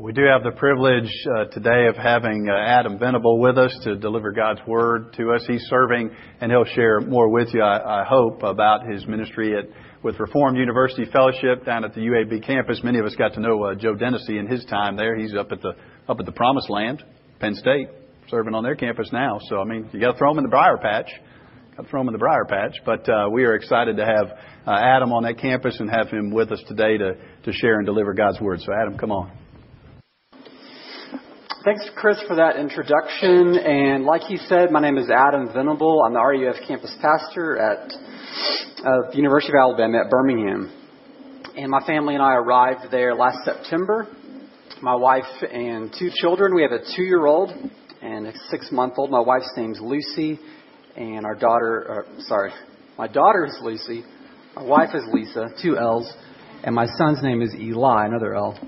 We do have the privilege uh, today of having uh, Adam Venable with us to deliver God's Word to us. He's serving, and he'll share more with you, I, I hope, about his ministry at, with Reformed University Fellowship down at the UAB campus. Many of us got to know uh, Joe Dennessy in his time there. He's up at the up at the Promised Land, Penn State, serving on their campus now. So I mean, you got to throw him in the briar patch. Got to throw him in the briar patch. But uh, we are excited to have uh, Adam on that campus and have him with us today to to share and deliver God's Word. So Adam, come on. Thanks, Chris, for that introduction. And like he said, my name is Adam Venable. I'm the RUF campus pastor at uh, the University of Alabama at Birmingham. And my family and I arrived there last September. My wife and two children. We have a two year old and a six month old. My wife's name's Lucy, and our daughter, uh, sorry, my daughter is Lucy. My wife is Lisa, two L's, and my son's name is Eli, another L.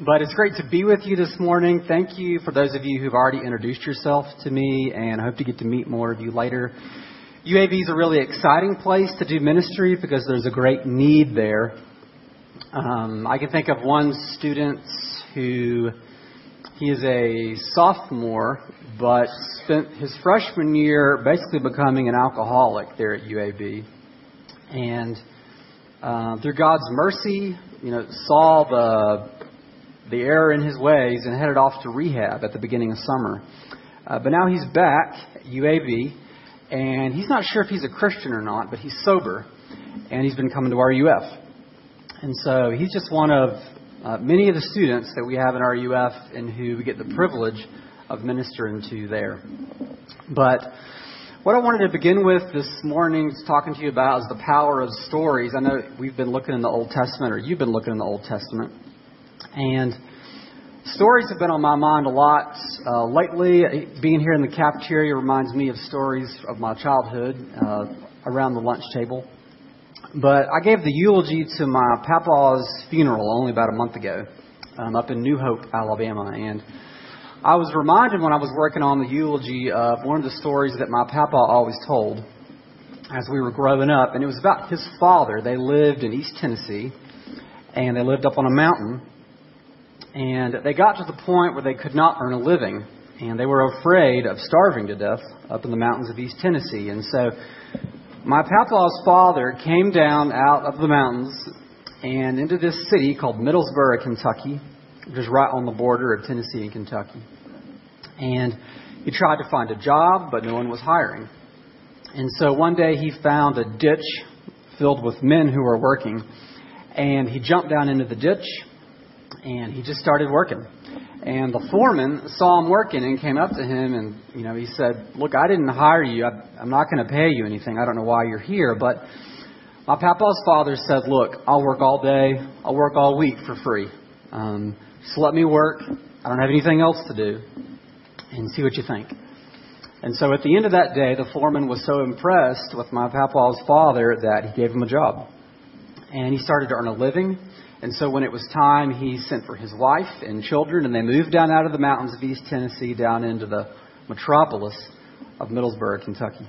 But it's great to be with you this morning. Thank you for those of you who've already introduced yourself to me, and I hope to get to meet more of you later. UAB is a really exciting place to do ministry because there's a great need there. Um, I can think of one student who he is a sophomore, but spent his freshman year basically becoming an alcoholic there at UAB, and uh, through God's mercy, you know, saw the the error in his ways and headed off to rehab at the beginning of summer. Uh, but now he's back at UAB, and he's not sure if he's a Christian or not, but he's sober, and he's been coming to RUF. And so he's just one of uh, many of the students that we have in RUF and who we get the privilege of ministering to there. But what I wanted to begin with this morning, talking to you about, is the power of stories. I know we've been looking in the Old Testament, or you've been looking in the Old Testament. And stories have been on my mind a lot uh, lately. Being here in the cafeteria reminds me of stories of my childhood uh, around the lunch table. But I gave the eulogy to my papa's funeral only about a month ago um, up in New Hope, Alabama. And I was reminded when I was working on the eulogy of one of the stories that my papa always told as we were growing up. And it was about his father. They lived in East Tennessee, and they lived up on a mountain. And they got to the point where they could not earn a living. And they were afraid of starving to death up in the mountains of East Tennessee. And so my papa's father came down out of the mountains and into this city called Middlesboro, Kentucky, which is right on the border of Tennessee and Kentucky. And he tried to find a job, but no one was hiring. And so one day he found a ditch filled with men who were working. And he jumped down into the ditch and he just started working. And the foreman saw him working and came up to him and, you know, he said, Look, I didn't hire you. I, I'm not going to pay you anything. I don't know why you're here. But my papa's father said, Look, I'll work all day. I'll work all week for free. Um, just let me work. I don't have anything else to do. And see what you think. And so at the end of that day, the foreman was so impressed with my papa's father that he gave him a job. And he started to earn a living. And so when it was time, he sent for his wife and children, and they moved down out of the mountains of East Tennessee down into the metropolis of Middlesboro, Kentucky.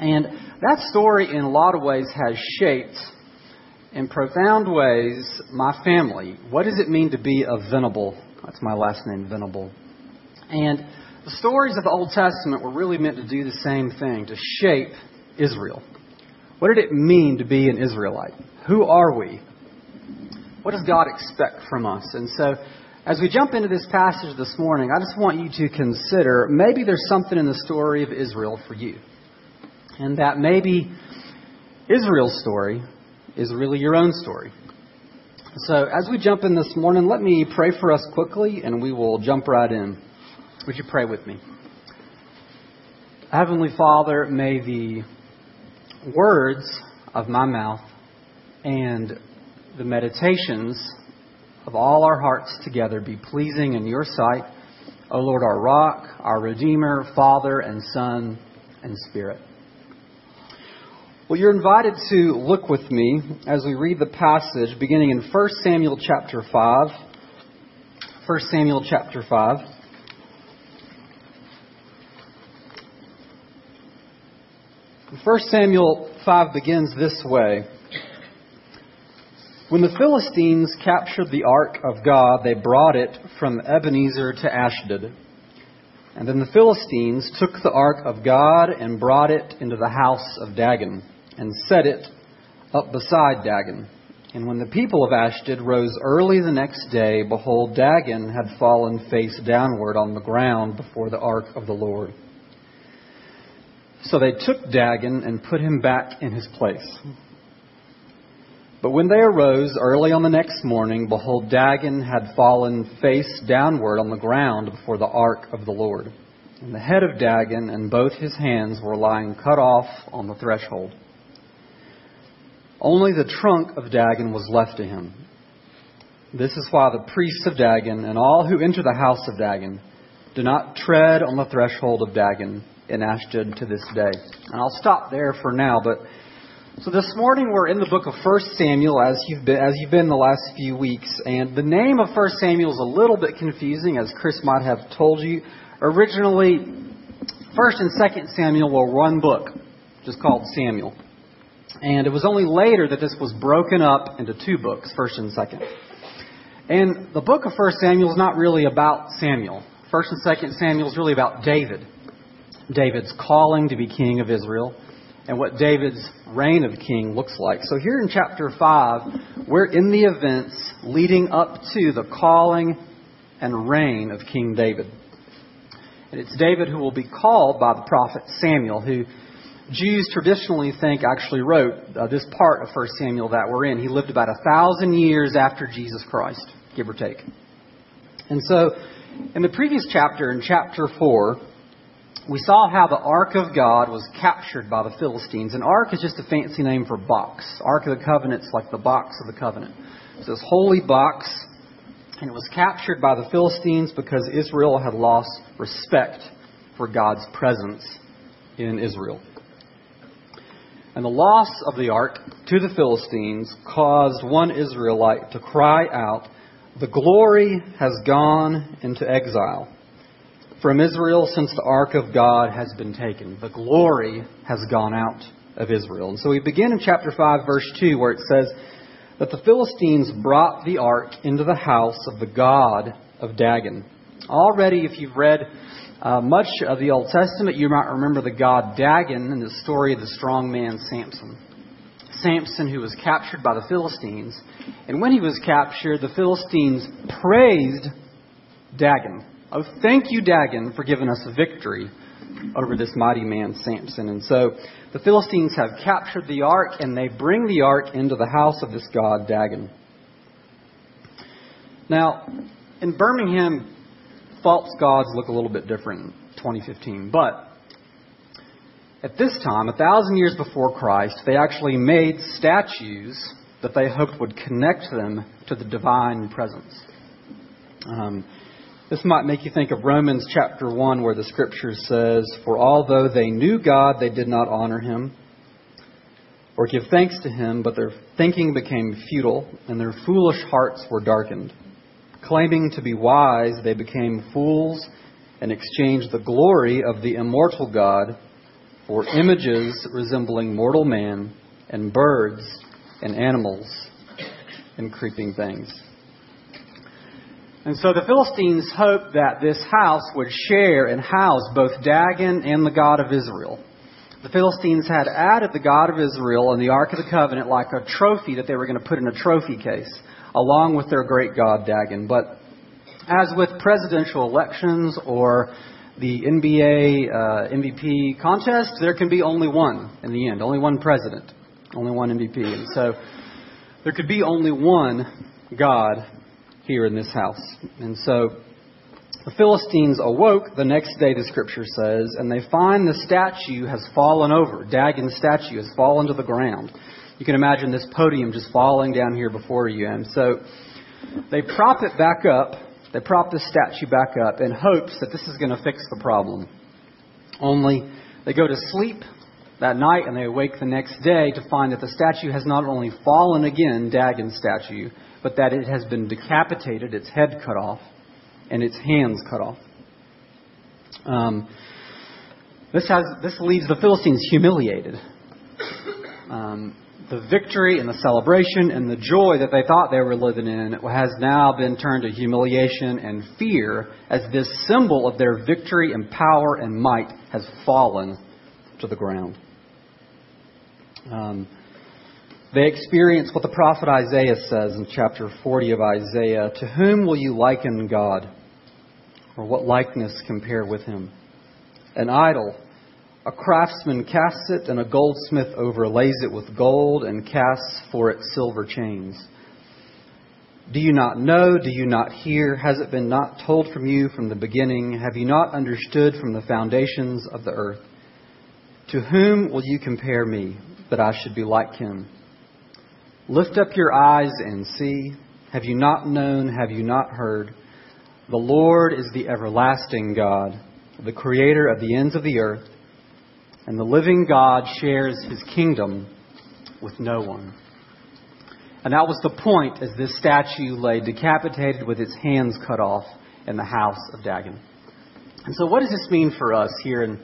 And that story, in a lot of ways, has shaped, in profound ways, my family. What does it mean to be a Venable? That's my last name, Venable. And the stories of the Old Testament were really meant to do the same thing, to shape Israel. What did it mean to be an Israelite? Who are we? What does God expect from us? And so, as we jump into this passage this morning, I just want you to consider maybe there's something in the story of Israel for you. And that maybe Israel's story is really your own story. So, as we jump in this morning, let me pray for us quickly and we will jump right in. Would you pray with me? Heavenly Father, may the words of my mouth and the meditations of all our hearts together be pleasing in your sight, O Lord, our rock, our Redeemer, Father, and Son, and Spirit. Well, you're invited to look with me as we read the passage beginning in 1 Samuel chapter 5. 1 Samuel chapter 5. First Samuel 5 begins this way. When the Philistines captured the ark of God, they brought it from Ebenezer to Ashdod. And then the Philistines took the ark of God and brought it into the house of Dagon and set it up beside Dagon. And when the people of Ashdod rose early the next day, behold, Dagon had fallen face downward on the ground before the ark of the Lord. So they took Dagon and put him back in his place. But when they arose early on the next morning, behold, Dagon had fallen face downward on the ground before the ark of the Lord. And the head of Dagon and both his hands were lying cut off on the threshold. Only the trunk of Dagon was left to him. This is why the priests of Dagon and all who enter the house of Dagon do not tread on the threshold of Dagon in Ashdod to this day. And I'll stop there for now, but so this morning we're in the book of 1 Samuel as you've been as you've been the last few weeks, and the name of 1 Samuel is a little bit confusing, as Chris might have told you. Originally, 1st and 2nd Samuel were one book, just called Samuel. And it was only later that this was broken up into two books, 1st and 2nd. And the book of 1 Samuel is not really about Samuel. 1st and 2nd Samuel is really about David. David's calling to be king of Israel and what David's reign of king looks like. So here in chapter 5, we're in the events leading up to the calling and reign of King David. And it's David who will be called by the prophet Samuel, who Jews traditionally think actually wrote uh, this part of 1 Samuel that we're in. He lived about a thousand years after Jesus Christ, give or take. And so, in the previous chapter, in chapter 4, we saw how the Ark of God was captured by the Philistines. An ark is just a fancy name for box. Ark of the Covenant's like the box of the covenant. It's this holy box, and it was captured by the Philistines because Israel had lost respect for God's presence in Israel. And the loss of the ark to the Philistines caused one Israelite to cry out, The glory has gone into exile from Israel since the ark of God has been taken. The glory has gone out of Israel. And so we begin in chapter 5, verse 2, where it says that the Philistines brought the ark into the house of the God of Dagon. Already, if you've read uh, much of the Old Testament, you might remember the god Dagon in the story of the strong man Samson. Samson, who was captured by the Philistines. And when he was captured, the Philistines praised Dagon. Oh, thank you, Dagon, for giving us victory over this mighty man, Samson. And so the Philistines have captured the ark, and they bring the ark into the house of this god, Dagon. Now, in Birmingham, false gods look a little bit different in 2015. But at this time, a thousand years before Christ, they actually made statues that they hoped would connect them to the divine presence. Um, this might make you think of Romans chapter 1, where the scripture says, For although they knew God, they did not honor him or give thanks to him, but their thinking became futile, and their foolish hearts were darkened. Claiming to be wise, they became fools and exchanged the glory of the immortal God for images resembling mortal man and birds and animals and creeping things. And so the Philistines hoped that this house would share and house both Dagon and the God of Israel. The Philistines had added the God of Israel and the Ark of the Covenant like a trophy that they were going to put in a trophy case, along with their great God Dagon. But as with presidential elections or the NBA uh, MVP contest, there can be only one in the end, only one president, only one MVP. And so there could be only one God here in this house. And so the Philistines awoke the next day, the scripture says, and they find the statue has fallen over. Dagon's statue has fallen to the ground. You can imagine this podium just falling down here before you. And so they prop it back up. They prop the statue back up in hopes that this is going to fix the problem. Only they go to sleep that night and they awake the next day to find that the statue has not only fallen again, Dagon's statue, but that it has been decapitated, its head cut off, and its hands cut off. Um, this, has, this leaves the Philistines humiliated. Um, the victory and the celebration and the joy that they thought they were living in has now been turned to humiliation and fear as this symbol of their victory and power and might has fallen to the ground. Um, they experience what the prophet Isaiah says in chapter 40 of Isaiah To whom will you liken God? Or what likeness compare with him? An idol a craftsman casts it, and a goldsmith overlays it with gold and casts for it silver chains. Do you not know? Do you not hear? Has it been not told from you from the beginning? Have you not understood from the foundations of the earth? To whom will you compare me, that I should be like him? Lift up your eyes and see. Have you not known? Have you not heard? The Lord is the everlasting God, the creator of the ends of the earth and the living God shares his kingdom with no one. And that was the point as this statue lay decapitated with its hands cut off in the house of Dagon. And so, what does this mean for us here in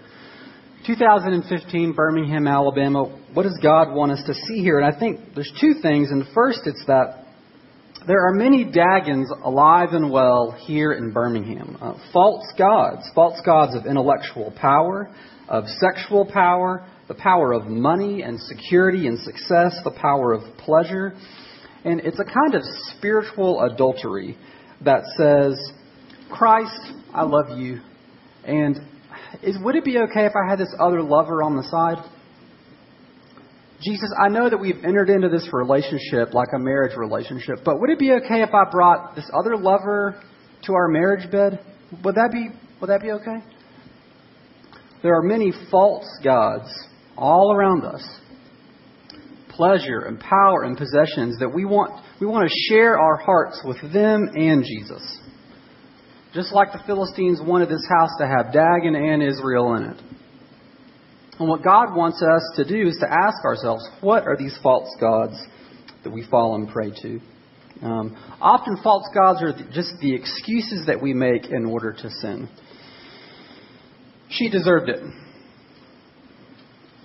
2015, Birmingham, Alabama? What does God want us to see here? And I think there's two things. And first, it's that there are many Dagons alive and well here in Birmingham. Uh, false gods, false gods of intellectual power, of sexual power, the power of money and security and success, the power of pleasure. And it's a kind of spiritual adultery that says, Christ, I love you. And is, would it be okay if I had this other lover on the side? Jesus, I know that we've entered into this relationship like a marriage relationship, but would it be okay if I brought this other lover to our marriage bed? Would that be would that be okay? There are many false gods all around us. Pleasure and power and possessions that we want, we want to share our hearts with them and Jesus. Just like the Philistines wanted this house to have Dagon and Israel in it. And what God wants us to do is to ask ourselves, what are these false gods that we fall and pray to? Um, often, false gods are just the excuses that we make in order to sin. She deserved it.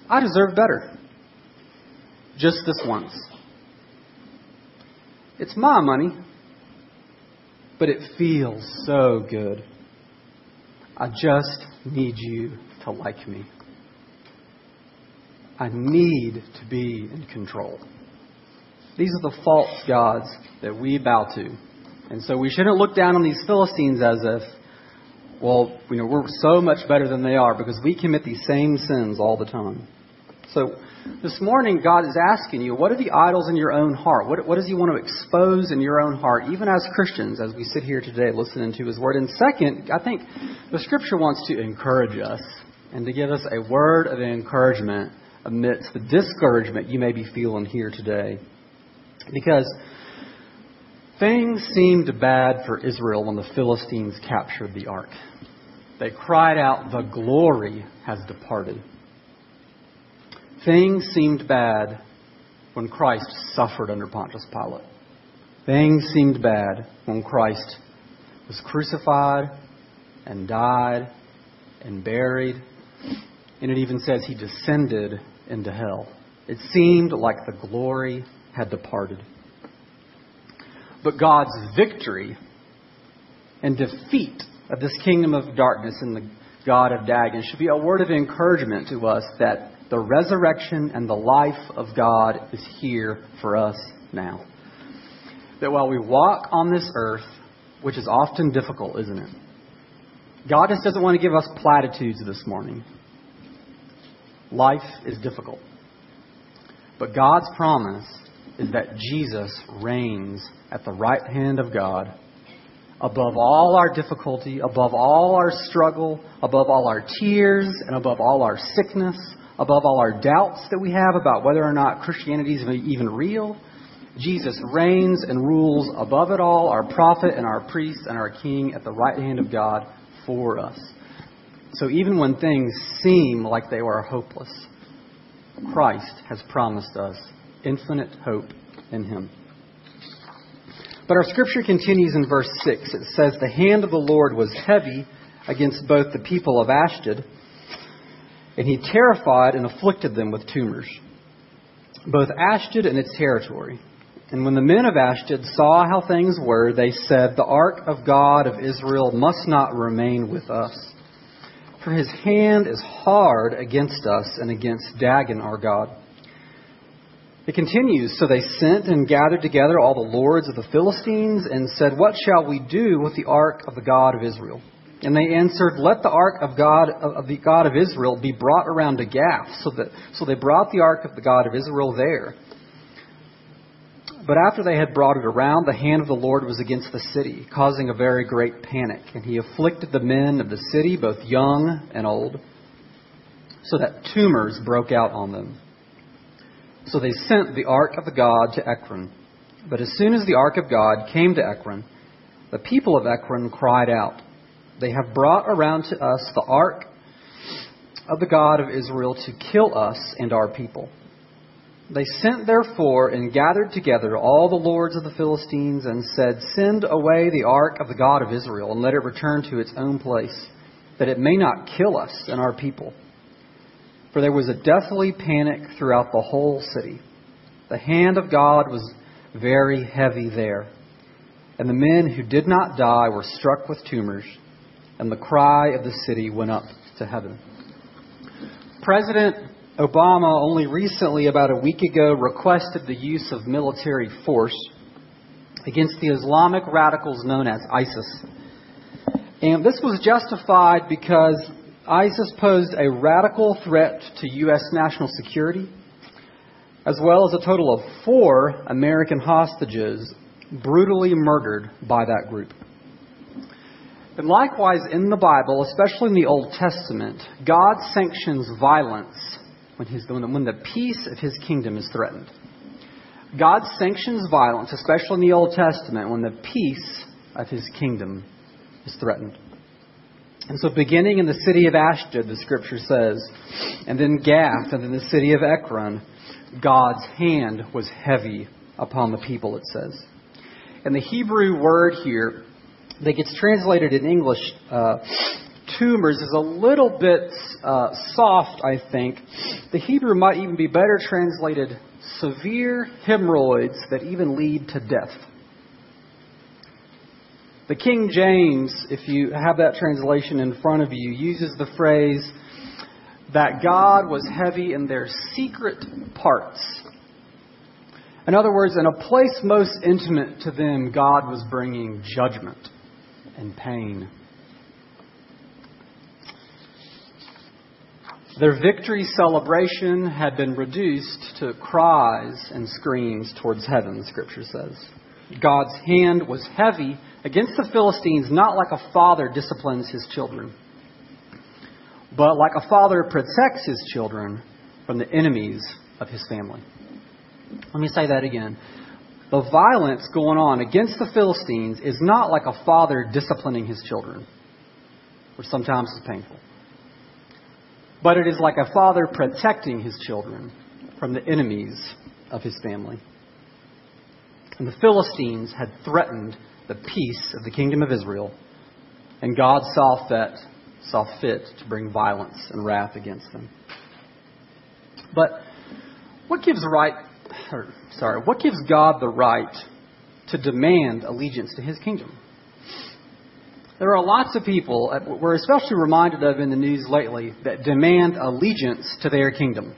I deserve better. Just this once. It's my money, but it feels so good. I just need you to like me. I need to be in control. These are the false gods that we bow to. And so we shouldn't look down on these Philistines as if well, you know, we're so much better than they are because we commit these same sins all the time. So this morning, God is asking you, what are the idols in your own heart? What, what does He want to expose in your own heart, even as Christians, as we sit here today listening to His Word? And second, I think the Scripture wants to encourage us and to give us a word of encouragement amidst the discouragement you may be feeling here today. Because things seemed bad for Israel when the Philistines captured the ark. They cried out, The glory has departed. Things seemed bad when Christ suffered under Pontius Pilate. Things seemed bad when Christ was crucified and died and buried. And it even says he descended into hell. It seemed like the glory had departed. But God's victory and defeat of this kingdom of darkness and the God of Dagon should be a word of encouragement to us that the resurrection and the life of God is here for us now. That while we walk on this earth, which is often difficult, isn't it? God just doesn't want to give us platitudes this morning. Life is difficult. But God's promise is that Jesus reigns at the right hand of God above all our difficulty, above all our struggle, above all our tears, and above all our sickness, above all our doubts that we have about whether or not Christianity is even real. Jesus reigns and rules above it all, our prophet and our priest and our king at the right hand of God for us. So even when things seem like they are hopeless, Christ has promised us infinite hope in him. But our scripture continues in verse 6. It says, The hand of the Lord was heavy against both the people of Ashdod, and he terrified and afflicted them with tumors. both Ashdod and its territory. And when the men of Ashdod saw how things were, they said, The ark of God of Israel must not remain with us. For his hand is hard against us and against Dagon our God. It continues, So they sent and gathered together all the lords of the Philistines and said, What shall we do with the ark of the God of Israel? And they answered, Let the ark of God of the God of Israel be brought around to Gath. So that so they brought the ark of the God of Israel there. But after they had brought it around, the hand of the Lord was against the city, causing a very great panic. And he afflicted the men of the city, both young and old, so that tumors broke out on them. So they sent the ark of the God to Ekron. But as soon as the ark of God came to Ekron, the people of Ekron cried out, They have brought around to us the ark of the God of Israel to kill us and our people. They sent therefore and gathered together all the lords of the Philistines and said, Send away the ark of the God of Israel and let it return to its own place, that it may not kill us and our people. For there was a deathly panic throughout the whole city. The hand of God was very heavy there. And the men who did not die were struck with tumors, and the cry of the city went up to heaven. President Obama only recently, about a week ago, requested the use of military force against the Islamic radicals known as ISIS. And this was justified because ISIS posed a radical threat to U.S. national security, as well as a total of four American hostages brutally murdered by that group. And likewise, in the Bible, especially in the Old Testament, God sanctions violence when, his, when the peace of his kingdom is threatened. God sanctions violence, especially in the Old Testament, when the peace of his kingdom is threatened. And so, beginning in the city of Ashdod, the scripture says, and then Gath, and then the city of Ekron, God's hand was heavy upon the people, it says. And the Hebrew word here that gets translated in English, uh, tumors, is a little bit uh, soft, I think. The Hebrew might even be better translated severe hemorrhoids that even lead to death. The King James, if you have that translation in front of you, uses the phrase that God was heavy in their secret parts. In other words, in a place most intimate to them, God was bringing judgment and pain. Their victory celebration had been reduced to cries and screams towards heaven, Scripture says. God's hand was heavy against the Philistines, not like a father disciplines his children, but like a father protects his children from the enemies of his family. Let me say that again. The violence going on against the Philistines is not like a father disciplining his children, which sometimes is painful. But it is like a father protecting his children from the enemies of his family. And the Philistines had threatened the peace of the kingdom of Israel, and God saw fit, saw fit to bring violence and wrath against them. But what gives right or, sorry, what gives God the right to demand allegiance to his kingdom? There are lots of people, we're especially reminded of in the news lately, that demand allegiance to their kingdom.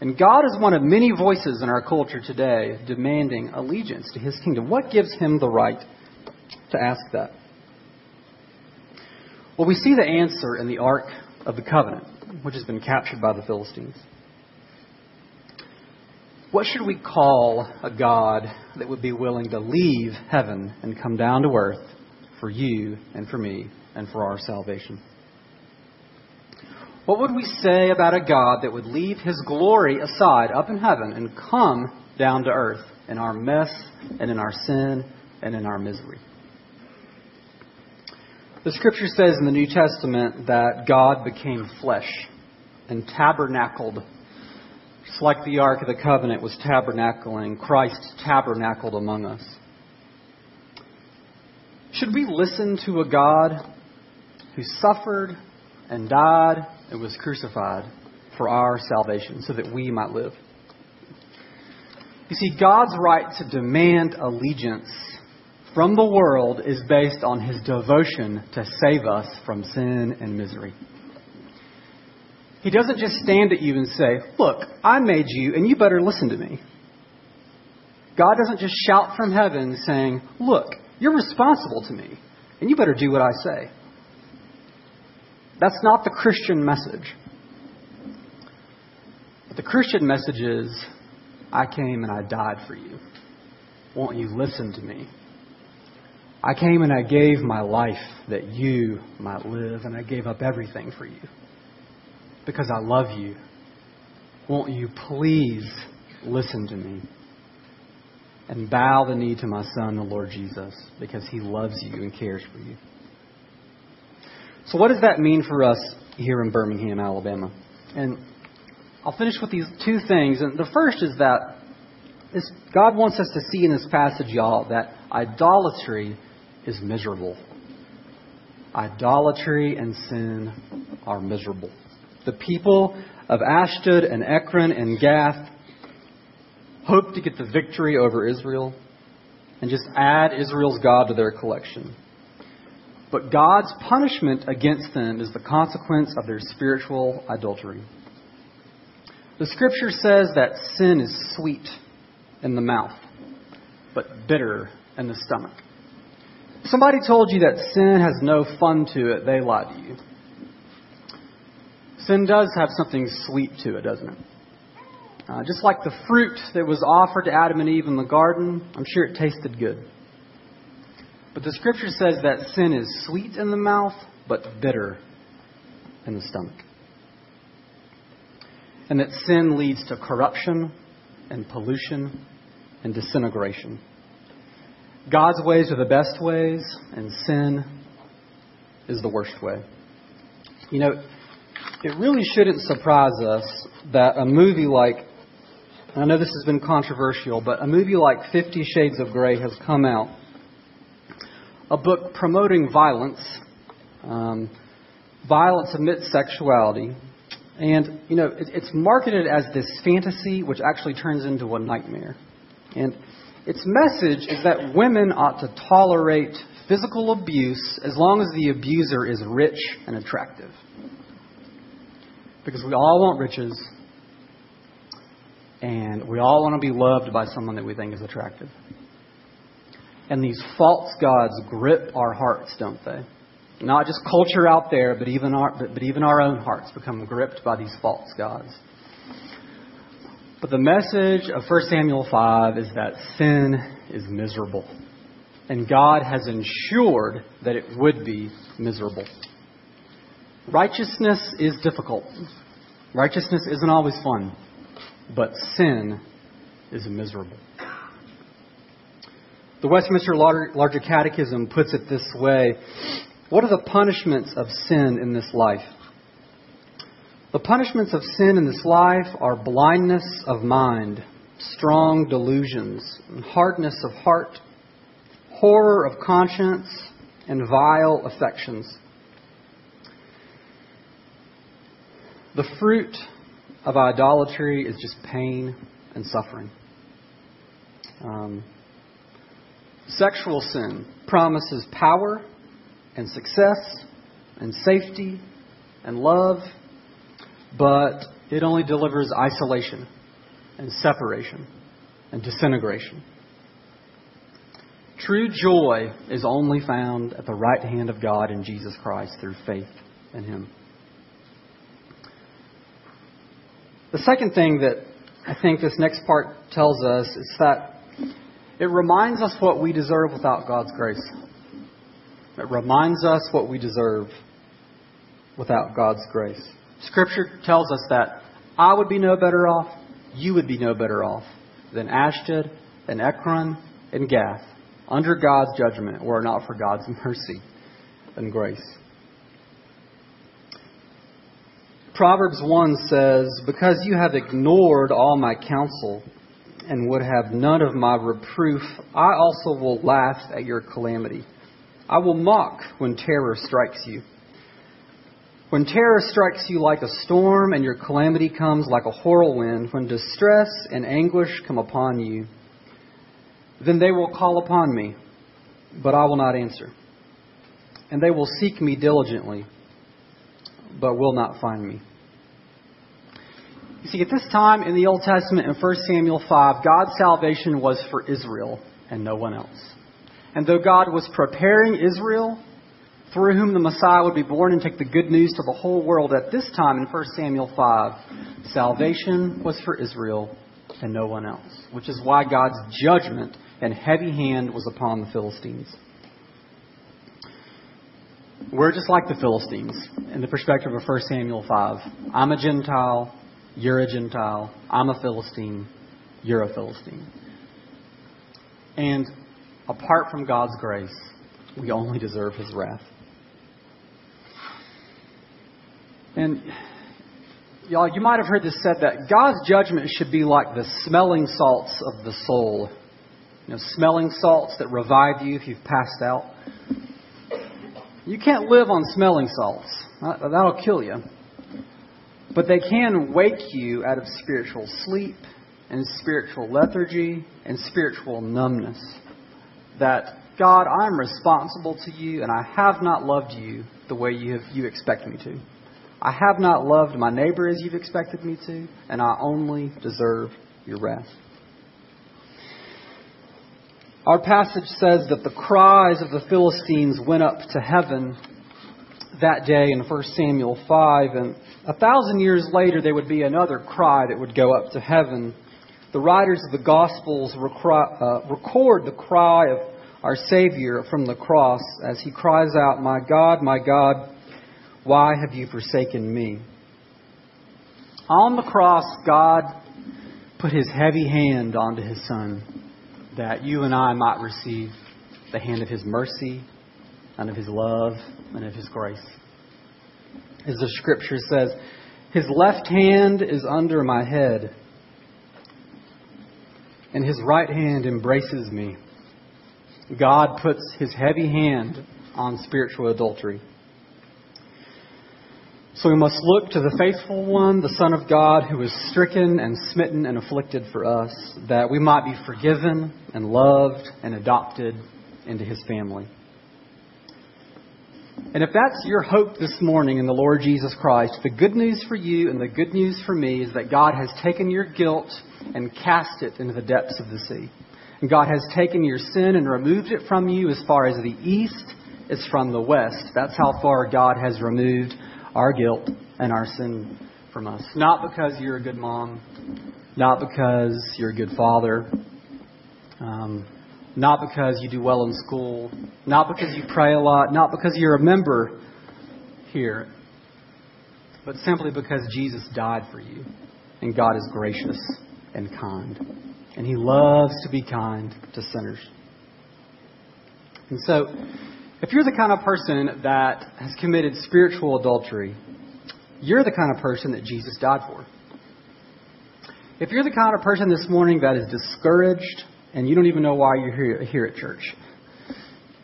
And God is one of many voices in our culture today demanding allegiance to his kingdom. What gives him the right to ask that? Well, we see the answer in the Ark of the Covenant, which has been captured by the Philistines. What should we call a God that would be willing to leave heaven and come down to earth for you and for me and for our salvation? What would we say about a God that would leave his glory aside up in heaven and come down to earth in our mess and in our sin and in our misery? The scripture says in the New Testament that God became flesh and tabernacled just like the Ark of the Covenant was tabernacling, Christ tabernacled among us. Should we listen to a God who suffered and died and was crucified for our salvation so that we might live? You see, God's right to demand allegiance from the world is based on his devotion to save us from sin and misery. He doesn't just stand at you and say, Look, I made you, and you better listen to me. God doesn't just shout from heaven saying, Look, you're responsible to me, and you better do what I say. That's not the Christian message. But the Christian message is, I came and I died for you. Won't you listen to me? I came and I gave my life that you might live, and I gave up everything for you because I love you. Won't you please listen to me and bow the knee to my Son, the Lord Jesus, because he loves you and cares for you? So, what does that mean for us here in Birmingham, Alabama? And I'll finish with these two things. And the first is that this, God wants us to see in this passage, y'all, that idolatry is miserable. Idolatry and sin are miserable. The people of Ashdod and Ekron and Gath hope to get the victory over Israel and just add Israel's God to their collection. But God's punishment against them is the consequence of their spiritual adultery. The scripture says that sin is sweet in the mouth, but bitter in the stomach. If somebody told you that sin has no fun to it, they lied to you. Sin does have something sweet to it, doesn't it? Uh, just like the fruit that was offered to Adam and Eve in the garden, I'm sure it tasted good. But the scripture says that sin is sweet in the mouth, but bitter in the stomach. And that sin leads to corruption and pollution and disintegration. God's ways are the best ways, and sin is the worst way. You know, it really shouldn't surprise us that a movie like, I know this has been controversial, but a movie like Fifty Shades of Grey has come out. A book promoting violence, um, violence amidst sexuality. And, you know, it, it's marketed as this fantasy, which actually turns into a nightmare. And its message is that women ought to tolerate physical abuse as long as the abuser is rich and attractive because we all want riches and we all want to be loved by someone that we think is attractive. And these false gods grip our hearts, don't they? Not just culture out there, but even our, but, but even our own hearts become gripped by these false gods. But the message of 1 Samuel 5 is that sin is miserable. And God has ensured that it would be miserable. Righteousness is difficult. Righteousness isn't always fun, but sin is miserable. The Westminster Larger Catechism puts it this way What are the punishments of sin in this life? The punishments of sin in this life are blindness of mind, strong delusions, hardness of heart, horror of conscience, and vile affections. The fruit of idolatry is just pain and suffering. Um, sexual sin promises power and success and safety and love, but it only delivers isolation and separation and disintegration. True joy is only found at the right hand of God in Jesus Christ through faith in Him. The second thing that I think this next part tells us is that it reminds us what we deserve without God's grace. It reminds us what we deserve without God's grace. Scripture tells us that I would be no better off, you would be no better off than Ashdod and Ekron and Gath under God's judgment were it not for God's mercy and grace. Proverbs 1 says, Because you have ignored all my counsel and would have none of my reproof, I also will laugh at your calamity. I will mock when terror strikes you. When terror strikes you like a storm and your calamity comes like a whirlwind, when distress and anguish come upon you, then they will call upon me, but I will not answer. And they will seek me diligently, but will not find me. You see, at this time in the Old Testament, in 1 Samuel 5, God's salvation was for Israel and no one else. And though God was preparing Israel through whom the Messiah would be born and take the good news to the whole world at this time in 1 Samuel 5. Salvation was for Israel and no one else, which is why God's judgment and heavy hand was upon the Philistines. We're just like the Philistines in the perspective of 1 Samuel 5. I'm a Gentile, you're a Gentile, I'm a Philistine, you're a Philistine. And apart from God's grace, we only deserve his wrath. And y'all, you might have heard this said that God's judgment should be like the smelling salts of the soul. You know, smelling salts that revive you if you've passed out. You can't live on smelling salts. That'll kill you. But they can wake you out of spiritual sleep and spiritual lethargy and spiritual numbness. That, God, I'm responsible to you and I have not loved you the way you, have, you expect me to. I have not loved my neighbor as you've expected me to, and I only deserve your wrath. Our passage says that the cries of the Philistines went up to heaven that day in 1 Samuel 5, and a thousand years later there would be another cry that would go up to heaven. The writers of the Gospels uh, record the cry of our Savior from the cross as he cries out, My God, my God, why have you forsaken me? On the cross, God put his heavy hand onto his son that you and I might receive the hand of his mercy and of his love and of his grace. As the scripture says, his left hand is under my head, and his right hand embraces me. God puts his heavy hand on spiritual adultery. So we must look to the faithful one, the Son of God, who was stricken and smitten and afflicted for us, that we might be forgiven and loved and adopted into his family. And if that's your hope this morning in the Lord Jesus Christ, the good news for you and the good news for me is that God has taken your guilt and cast it into the depths of the sea. And God has taken your sin and removed it from you as far as the east is from the west. That's how far God has removed our guilt and our sin from us. Not because you're a good mom, not because you're a good father, um, not because you do well in school, not because you pray a lot, not because you're a member here, but simply because Jesus died for you. And God is gracious and kind. And He loves to be kind to sinners. And so, if you're the kind of person that has committed spiritual adultery, you're the kind of person that Jesus died for. If you're the kind of person this morning that is discouraged and you don't even know why you're here, at church,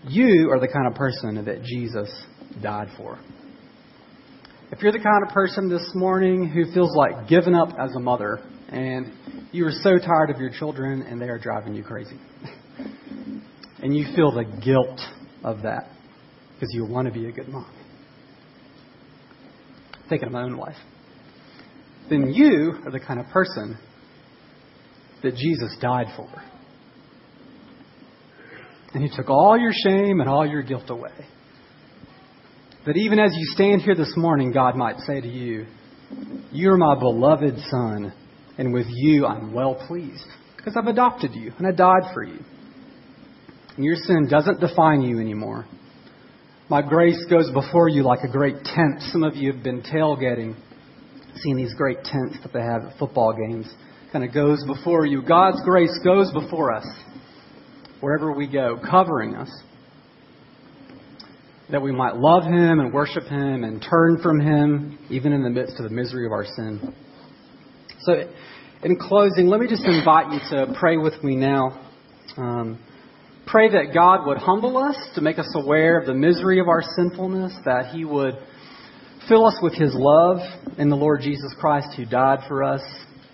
you are the kind of person that Jesus died for. If you're the kind of person this morning who feels like giving up as a mother and you are so tired of your children and they are driving you crazy, and you feel the guilt of that because you want to be a good mom. Thinking of my own life. Then you are the kind of person that Jesus died for. And He took all your shame and all your guilt away. That even as you stand here this morning, God might say to you, You're my beloved Son, and with you I'm well pleased because I've adopted you and I died for you. And your sin doesn't define you anymore. My grace goes before you like a great tent. Some of you have been tailgating, seeing these great tents that they have at football games. Kind of goes before you. God's grace goes before us wherever we go, covering us. That we might love Him and worship Him and turn from Him, even in the midst of the misery of our sin. So, in closing, let me just invite you to pray with me now. Um, Pray that God would humble us to make us aware of the misery of our sinfulness, that He would Fill us with His love in the Lord Jesus Christ who died for us,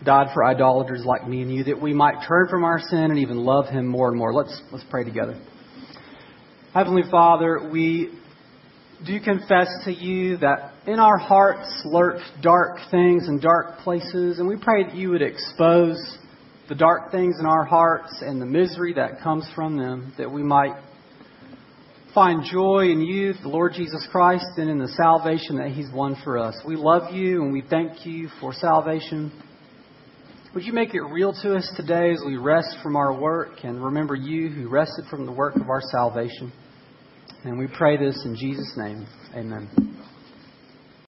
died for idolaters like me and you, that we might turn from our sin and even love Him more and more. Let's, let's pray together. Heavenly Father, we do confess to you that in our hearts lurk dark things and dark places, and we pray that you would expose the dark things in our hearts and the misery that comes from them, that we might find joy in you, the Lord Jesus Christ, and in the salvation that He's won for us. We love you and we thank you for salvation. Would you make it real to us today as we rest from our work and remember you who rested from the work of our salvation? And we pray this in Jesus' name. Amen.